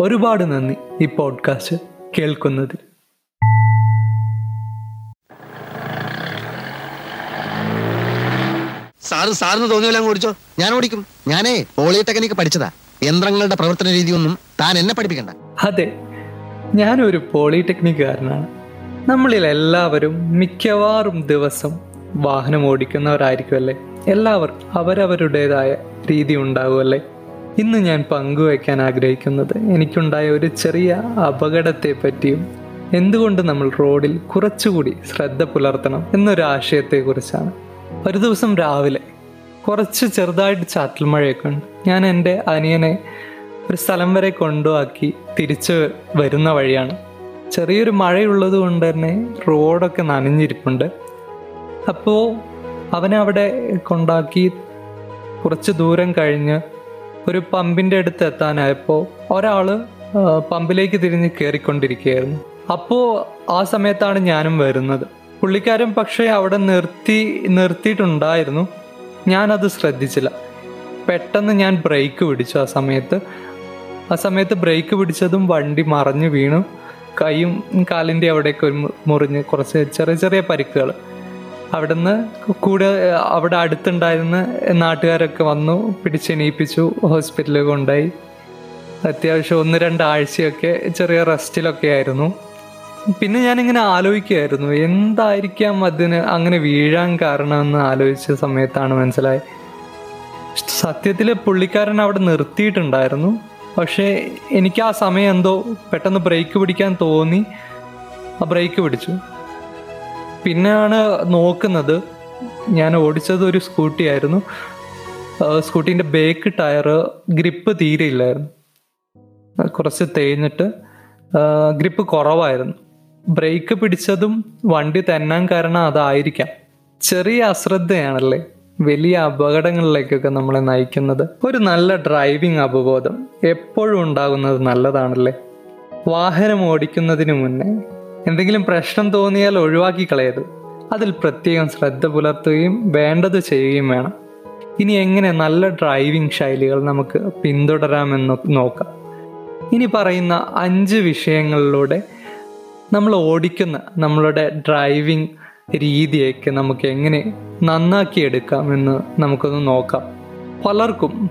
ഒരുപാട് നന്ദി ഈ പോഡ്കാസ്റ്റ് കേൾക്കുന്നതിൽ. സാറ് സാറിന് തോന്നിയല്ലോ ഓടിച്ചോ? ഞാൻ ഓടിക്കും. ഞാനേ പോളിടെക്നിക് പഠിച്ചതാ. യന്ത്രങ്ങളുടെ പ്രവർത്തന രീതിയൊന്നും താൻ എന്നെ പഠിപ്പിക്കണ്ട. അതെ ഞാനൊരു പോളിടെക്നിക്കുകാരനാണ്. നമ്മളിൽ എല്ലാവരും മിക്കവാറും ദിവസം വാഹനം ഓടിക്കുന്നവരായിരിക്കുമല്ലേ എല്ലാവർക്കും അവരവരുടേതായ രീതി ഉണ്ടാകുമല്ലേ ഇന്ന് ഞാൻ പങ്കുവയ്ക്കാൻ ആഗ്രഹിക്കുന്നത് എനിക്കുണ്ടായ ഒരു ചെറിയ അപകടത്തെ പറ്റിയും എന്തുകൊണ്ട് നമ്മൾ റോഡിൽ കുറച്ചുകൂടി ശ്രദ്ധ പുലർത്തണം എന്നൊരു ആശയത്തെക്കുറിച്ചാണ്. ഒരു ദിവസം രാവിലെ കുറച്ച് ചെറുതായിട്ട് ചാറ്റൽ മഴയൊക്കെ ഉണ്ട്. ഞാൻ എന്റെ അനിയനെ ഒരു സ്ഥലം വരെ കൊണ്ടുവാക്കി തിരിച്ച് വരുന്ന വഴിയാണ്. ചെറിയൊരു മഴയുള്ളത് കൊണ്ട് തന്നെ റോഡൊക്കെ നനഞ്ഞിരിപ്പുണ്ട്. അപ്പോൾ അവനെ അവിടെ കൊണ്ടാക്കി കുറച്ച് ദൂരം കഴിഞ്ഞ് ഒരു പമ്പിന്റെ അടുത്ത് എത്താനായപ്പോൾ ഒരാൾ പമ്പിലേക്ക് തിരിഞ്ഞ് കയറിക്കൊണ്ടിരിക്കുകയായിരുന്നു അപ്പോൾ ആ സമയത്താണ് ഞാനും വരുന്നത്. പുള്ളിക്കാരൻ പക്ഷേ അവിടെ നിർത്തി നിർത്തിയിട്ടുണ്ടായിരുന്നു. ഞാനത് ശ്രദ്ധിച്ചില്ല. പെട്ടെന്ന് ഞാൻ ബ്രേക്ക് പിടിച്ചു ആ സമയത്ത്. ആ സമയത്ത് ബ്രേക്ക് പിടിച്ചതും വണ്ടി മറഞ്ഞു വീണു. കൈയും കാലിന്റെ അവിടെയൊക്കെ ഒരു മുറിഞ്ഞ് കുറച്ച് ചെറിയ ചെറിയ പരിക്കുകൾ അവിടുന്ന് കൂടെ അവിടെ അടുത്തുണ്ടായിരുന്ന നാട്ടുകാരൊക്കെ വന്നു പിടിച്ചെണീപ്പിച്ചു ഹോസ്പിറ്റലിൽ കൊണ്ടുപോയി. അത്യാവശ്യം ഒന്ന് രണ്ടാഴ്ചയൊക്കെ ചെറിയ റെസ്റ്റിലൊക്കെ ആയിരുന്നു. പിന്നെ ഞാനിങ്ങനെ ആലോചിക്കുമായിരുന്നു എന്തായിരിക്കാം അതിന് അങ്ങനെ വീഴാൻ കാരണമെന്ന് ആലോചിച്ച സമയത്താണ് മനസ്സിലായി സത്യത്തിൽ പുള്ളിക്കാരൻ അവിടെ നിർത്തിയിട്ടുണ്ടായിരുന്നു പക്ഷേ എനിക്ക് ആ സമയം എന്തോ പെട്ടെന്ന് ബ്രേക്ക് പിടിക്കാൻ തോന്നി. ആ ബ്രേക്ക് പിടിച്ചു. പിന്നെയാണ് നോക്കുന്നത്. ഞാൻ ഓടിച്ചത് ഒരു സ്കൂട്ടി ആയിരുന്നു. സ്കൂട്ടീന്റെ ബേക്ക് ടയർ ഗ്രിപ്പ് തീരെ ഇല്ലായിരുന്നു കുറച്ച് തേഞ്ഞിട്ട് ഗ്രിപ്പ് കുറവായിരുന്നു. ബ്രേക്ക് പിടിച്ചതും വണ്ടി തന്നാൻ കാരണം അതായിരിക്കാം. ചെറിയ അശ്രദ്ധയാണല്ലേ? വലിയ അപകടങ്ങളിലേക്കൊക്കെ നമ്മളെ നയിക്കുന്നത്. ഒരു നല്ല ഡ്രൈവിംഗ് അവബോധം എപ്പോഴും ഉണ്ടാകുന്നത് നല്ലതാണല്ലേ? വാഹനം ഓടിക്കുന്നതിന് മുന്നേ എന്തെങ്കിലും പ്രശ്നം തോന്നിയാൽ ഒഴിവാക്കി കളയരുത്. അതിൽ പ്രത്യേകം ശ്രദ്ധ പുലർത്തുകയും വേണ്ടത് ചെയ്യുകയും വേണം. ഇനി എങ്ങനെ നല്ല ഡ്രൈവിംഗ് ശൈലികൾ നമുക്ക് പിന്തുടരാമെന്ന് നോക്കാം. ഇനി പറയുന്ന അഞ്ച് വിഷയങ്ങളിലൂടെ നമ്മൾ ഓടിക്കുന്ന നമ്മളുടെ ഡ്രൈവിംഗ് രീതിയൊക്കെ നമുക്ക് എങ്ങനെ നന്നാക്കിയെടുക്കാം എന്ന് നമുക്കൊന്ന് നോക്കാം. പലർക്കും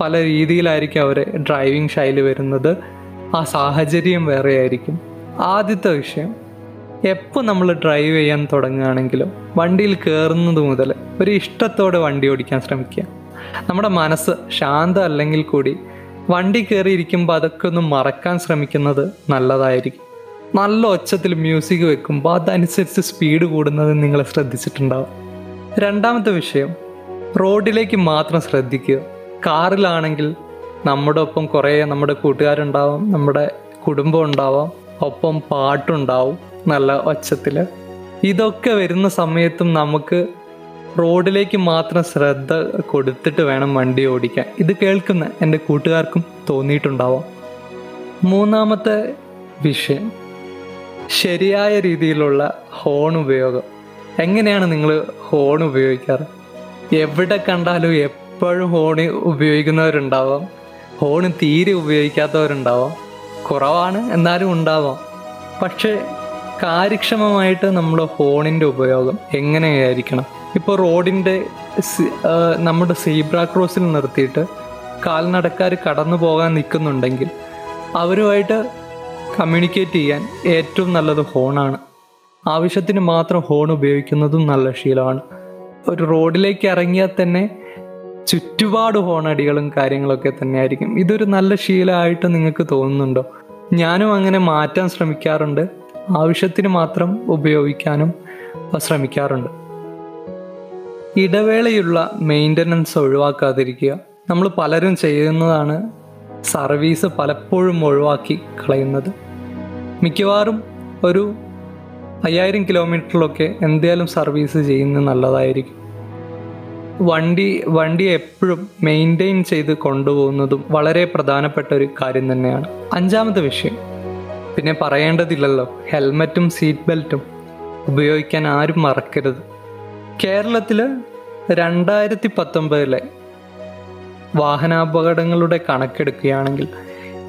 പല രീതിയിലായിരിക്കും അവരെ ഡ്രൈവിംഗ് ശൈലി വരുന്നത്. ആ സാഹചര്യം വേറെ ആയിരിക്കും ആദ്യത്തെ വിഷയം എപ്പോൾ നമ്മൾ ഡ്രൈവ് ചെയ്യാൻ തുടങ്ങുകയാണെങ്കിലും വണ്ടിയിൽ കയറുന്നത് മുതൽ ഒരു ഇഷ്ടത്തോടെ വണ്ടി ഓടിക്കാൻ ശ്രമിക്കുക. നമ്മുടെ മനസ്സ് ശാന്ത അല്ലെങ്കിൽ കൂടി വണ്ടി കയറിയിരിക്കുമ്പോൾ അതൊക്കെ ഒന്ന് മറക്കാൻ ശ്രമിക്കുന്നത് നല്ലതായിരിക്കും. നല്ല ഒച്ചത്തിൽ മ്യൂസിക് വെക്കുമ്പോൾ അതനുസരിച്ച് സ്പീഡ് കൂടുന്നത് നിങ്ങൾ ശ്രദ്ധിച്ചിട്ടുണ്ടാവും. രണ്ടാമത്തെ വിഷയം റോഡിലേക്ക് മാത്രം ശ്രദ്ധിക്കുക. കാറിലാണെങ്കിൽ നമ്മുടെ ഒപ്പം കുറേ നമ്മുടെ കൂട്ടുകാരുണ്ടാവാം നമ്മുടെ കുടുംബം ഉണ്ടാവാം ഒപ്പം പാട്ടുണ്ടാവും നല്ല ഒച്ചത്തിൽ ഇതൊക്കെ വരുന്ന സമയത്തും നമുക്ക് റോഡിലേക്ക് മാത്രം ശ്രദ്ധ കൊടുത്തിട്ട് വേണം വണ്ടി ഓടിക്കാൻ. ഇത് കേൾക്കുന്ന എന്റെ കൂട്ടുകാർക്കും തോന്നിയിട്ടുണ്ടാവാം. മൂന്നാമത്തെ വിഷയം ശരിയായ രീതിയിലുള്ള ഹോൺ ഉപയോഗം. എങ്ങനെയാണ് നിങ്ങൾ ഹോൺ ഉപയോഗിക്കാറ്? എവിടെ കണ്ടാലും എപ്പോഴും ഹോൺ ഉപയോഗിക്കുന്നവരുണ്ടാവാം. ഹോൺ തീരെ ഉപയോഗിക്കാത്തവരുണ്ടാവാം. കുറവാണ് എന്നാലും ഉണ്ടാവാം. പക്ഷേ കാര്യക്ഷമമായിട്ട് നമ്മുടെ ഹോണിന്റെ ഉപയോഗം എങ്ങനെയായിരിക്കണം? ഇപ്പോൾ റോഡിന്റെ നമ്മുടെ സീബ്ര ക്രോസിൽ നിർത്തിയിട്ട് കാൽനടക്കാർ കടന്നു പോകാൻ നിൽക്കുന്നുണ്ടെങ്കിൽ അവരുമായിട്ട് കമ്മ്യൂണിക്കേറ്റ് ചെയ്യാൻ ഏറ്റവും നല്ലത് ഹോണാണ്. ആവശ്യത്തിന് മാത്രം ഹോൺ ഉപയോഗിക്കുന്നതും നല്ല ശീലമാണ്. ഒരു റോഡിലേക്ക് ഇറങ്ങിയാൽ തന്നെ ചുറ്റുപാട് ഹോണടികളും കാര്യങ്ങളൊക്കെ തന്നെയായിരിക്കും. ഇതൊരു നല്ല ശീലമായിട്ട് നിങ്ങൾക്ക് തോന്നുന്നുണ്ടോ? ഞാനും അങ്ങനെ മാറ്റാൻ ശ്രമിക്കാറുണ്ട്. ആവശ്യത്തിന് മാത്രം ഉപയോഗിക്കാനും ശ്രമിക്കാറുണ്ട്. ഇടവേളയുള്ള മെയിന്റനൻസ് ഒഴിവാക്കാതിരിക്കുക. നമ്മൾ പലരും ചെയ്യുന്നതാണ് സർവീസ് പലപ്പോഴും ഒഴിവാക്കി കളയുന്നത്. മിക്കവാറും ഒരു അയ്യായിരം കിലോമീറ്ററിലൊക്കെ എന്തേലും സർവീസ് ചെയ്യുന്നത് നല്ലതായിരിക്കും. വണ്ടി വണ്ടി എപ്പോഴും മെയിന്റെയിൻ ചെയ്ത് കൊണ്ടുപോകുന്നതും വളരെ പ്രധാനപ്പെട്ട ഒരു കാര്യം തന്നെയാണ്. അഞ്ചാമത്തെ വിഷയം പിന്നെ പറയേണ്ടതില്ലല്ലോ ഹെൽമറ്റും സീറ്റ് ബെൽറ്റും ഉപയോഗിക്കാൻ ആരും മറക്കരുത്. കേരളത്തിൽ രണ്ടായിരത്തി പത്തൊമ്പതിലെ വാഹനാപകടങ്ങളുടെ കണക്കെടുക്കുകയാണെങ്കിൽ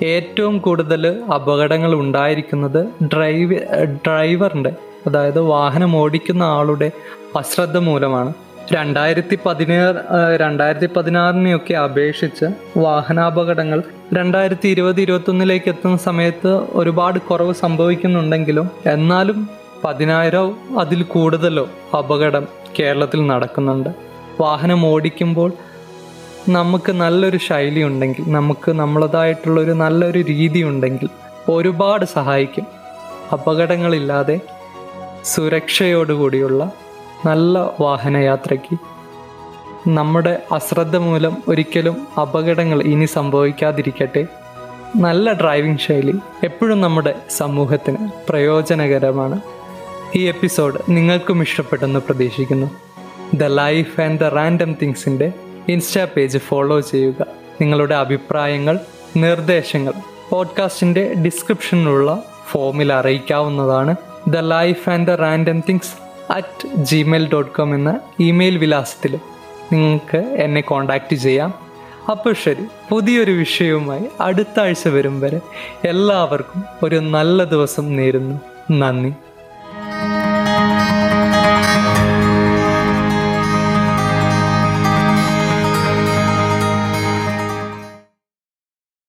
ഏറ്റവും കൂടുതൽ അപകടങ്ങൾ ഉണ്ടായിരിക്കുന്നത് ഡ്രൈവ് ഡ്രൈവറിന്റെ അതായത് വാഹനം ഓടിക്കുന്ന ആളുടെ അശ്രദ്ധ മൂലമാണ്. രണ്ടായിരത്തി പതിനാറ് രണ്ടായിരത്തി പതിനാറിനെയൊക്കെ അപേക്ഷിച്ച് വാഹനാപകടങ്ങൾ രണ്ടായിരത്തി ഇരുപത് ഇരുപത്തൊന്നിലേക്ക് എത്തുന്ന സമയത്ത് ഒരുപാട് കുറവ് സംഭവിക്കുന്നുണ്ടെങ്കിലും എന്നാലും പതിനായിരോ അതിൽ കൂടുതലോ അപകടം കേരളത്തിൽ നടക്കുന്നുണ്ട്. വാഹനം ഓടിക്കുമ്പോൾ നമുക്ക് നല്ലൊരു ശൈലി ഉണ്ടെങ്കിൽ നമുക്ക് നമ്മളതായിട്ടുള്ളൊരു നല്ലൊരു രീതി ഉണ്ടെങ്കിൽ ഒരുപാട് സഹായിക്കും. അപകടങ്ങളില്ലാതെ സുരക്ഷയോടുകൂടിയുള്ള നല്ല വാഹനയാത്രയ്ക്ക്. നമ്മുടെ അശ്രദ്ധ മൂലം ഒരിക്കലും അപകടങ്ങൾ ഇനി സംഭവിക്കാതിരിക്കട്ടെ. നല്ല ഡ്രൈവിംഗ് ശൈലി എപ്പോഴും നമ്മുടെ സമൂഹത്തിന് പ്രയോജനകരമാണ്. ഈ എപ്പിസോഡ് നിങ്ങൾക്കും ഇഷ്ടപ്പെട്ടെന്ന് പ്രതീക്ഷിക്കുന്നു. The life and the random തിങ്സിന്റെ insta page follow ചെയ്യുക. നിങ്ങളുടെ അഭിപ്രായങ്ങൾ നിർദ്ദേശങ്ങൾ പോഡ്കാസ്റ്റിന്റെ ഡിസ്ക്രിപ്ഷനിലുള്ള ഫോമിൽ അറിയിക്കാവുന്നതാണ് the life and the random things at Gmail dot com എന്ന ഇമെയിൽ വിലാസത്തിൽ നിങ്ങൾക്ക് എന്നെ കോൺടാക്റ്റ് ചെയ്യാം. അപ്പോൾ ശരി പുതിയൊരു വിഷയവുമായി അടുത്ത ആഴ്ച വരും വരെ എല്ലാവർക്കും ഒരു നല്ല ദിവസം നേരുന്നു. നന്ദി.